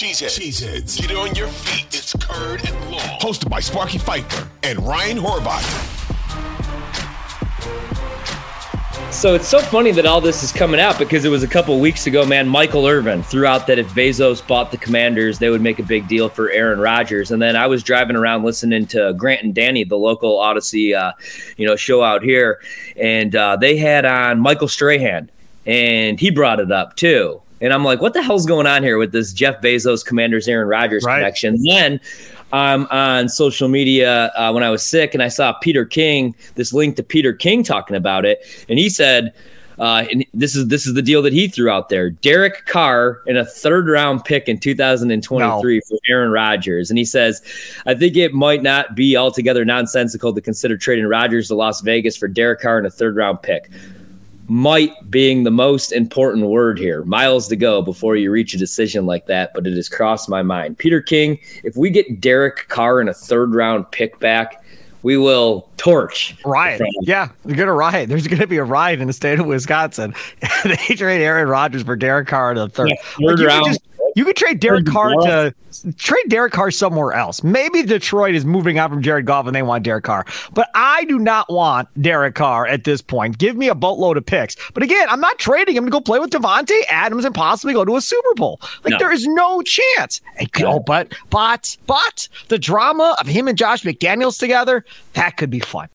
Cheeseheads. Cheeseheads. Get on your feet. It's Curd and Long. Hosted by Sparky Fifer and Ryan Horvat. So it's so funny that all this is coming out because it was a couple weeks ago, man. Michael Irvin threw out that if Bezos bought the Commanders, they would make a big deal for Aaron Rodgers. And then I was driving around listening to Grant and Danny, the local Audacy, uh, you know, show out here, and uh, they had on Michael Strahan, and he brought it up too. And I'm like, what the hell's going on here with this Jeff Bezos Commanders Aaron Rodgers Right. connection? Then I'm on social media uh, when I was sick, and I saw Peter King, this link to Peter King talking about it, and he said. Uh, and this is this is the deal that he threw out there. Derek Carr in a third round pick in 2023 for Aaron Rodgers, and he says, "I think it might not be altogether nonsensical to consider trading Rodgers to Las Vegas for Derek Carr in a third round pick." Might being the most important word here. Miles to go before you reach a decision like that, but it has crossed my mind. Peter King, if we get Derek Carr in a third round pick back, we will torch. Riot. Yeah, they're gonna riot. There's gonna be a riot in the state of Wisconsin. they trade Aaron Rodgers for Derek Carr in the third. Yeah, third you, round. just, you could trade Derek Third Carr to trade Derek Carr somewhere else. Maybe Detroit is moving on from Jared Goff and they want Derek Carr. But I do not want Derek Carr at this point. Give me a boatload of picks. But again, I'm not trading him to go play with Davante Adams and possibly go to a Super Bowl. Like No. there is no chance. And, oh, but but but the drama of him and Josh McDaniels together, that could be fun.